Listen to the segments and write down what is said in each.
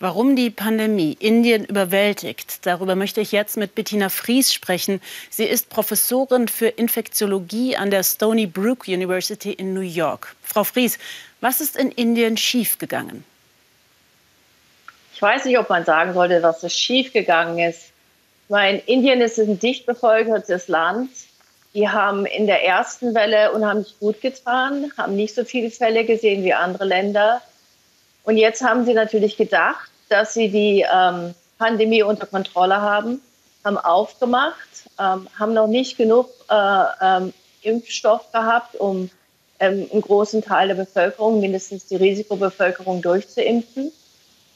Warum die Pandemie Indien überwältigt, darüber möchte ich jetzt mit Bettina Fries sprechen. Sie ist Professorin für Infektiologie an der Stony Brook University in New York. Frau Fries, was ist in Indien schiefgegangen? Ich weiß nicht, ob man sagen sollte, was es schiefgegangen ist. Meine, Indien ist ein dicht bevölkertes Land. Die haben in der ersten Welle unheimlich gut getan, haben nicht so viele Fälle gesehen wie andere Länder. Und jetzt haben sie natürlich gedacht, dass sie die ähm, Pandemie unter Kontrolle haben, haben aufgemacht, ähm, haben noch nicht genug äh, ähm, Impfstoff gehabt, um ähm, einen großen Teil der Bevölkerung, mindestens die Risikobevölkerung, durchzuimpfen.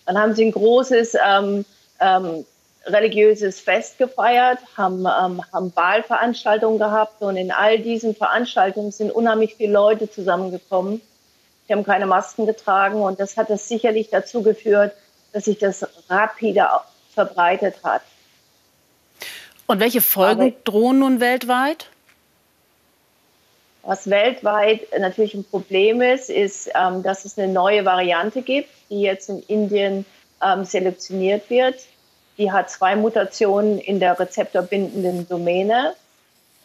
Dann haben sie ein großes ähm, ähm, religiöses Fest gefeiert, haben, haben Wahlveranstaltungen gehabt und in all diesen Veranstaltungen sind unheimlich viele Leute zusammengekommen die haben keine Masken getragen und das hat es sicherlich dazu geführt, dass sich das rapide verbreitet hat. Und welche Folgen Aber drohen nun weltweit? Was weltweit natürlich ein Problem ist, ist, ähm, dass es eine neue Variante gibt, die jetzt in Indien ähm, selektioniert wird. Die hat zwei Mutationen in der rezeptorbindenden Domäne.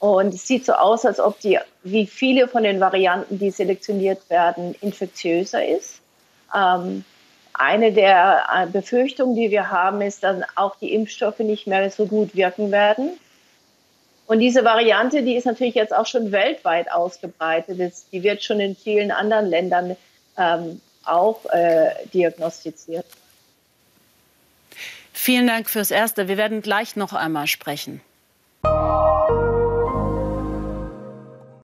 Und es sieht so aus, als ob die, wie viele von den Varianten, die selektioniert werden, infektiöser ist. Ähm, eine der äh, Befürchtungen, die wir haben, ist, dass auch die Impfstoffe nicht mehr so gut wirken werden. Und diese Variante, die ist natürlich jetzt auch schon weltweit ausgebreitet. Die wird schon in vielen anderen Ländern ähm, auch äh, diagnostiziert. Vielen Dank fürs Erste. Wir werden gleich noch einmal sprechen.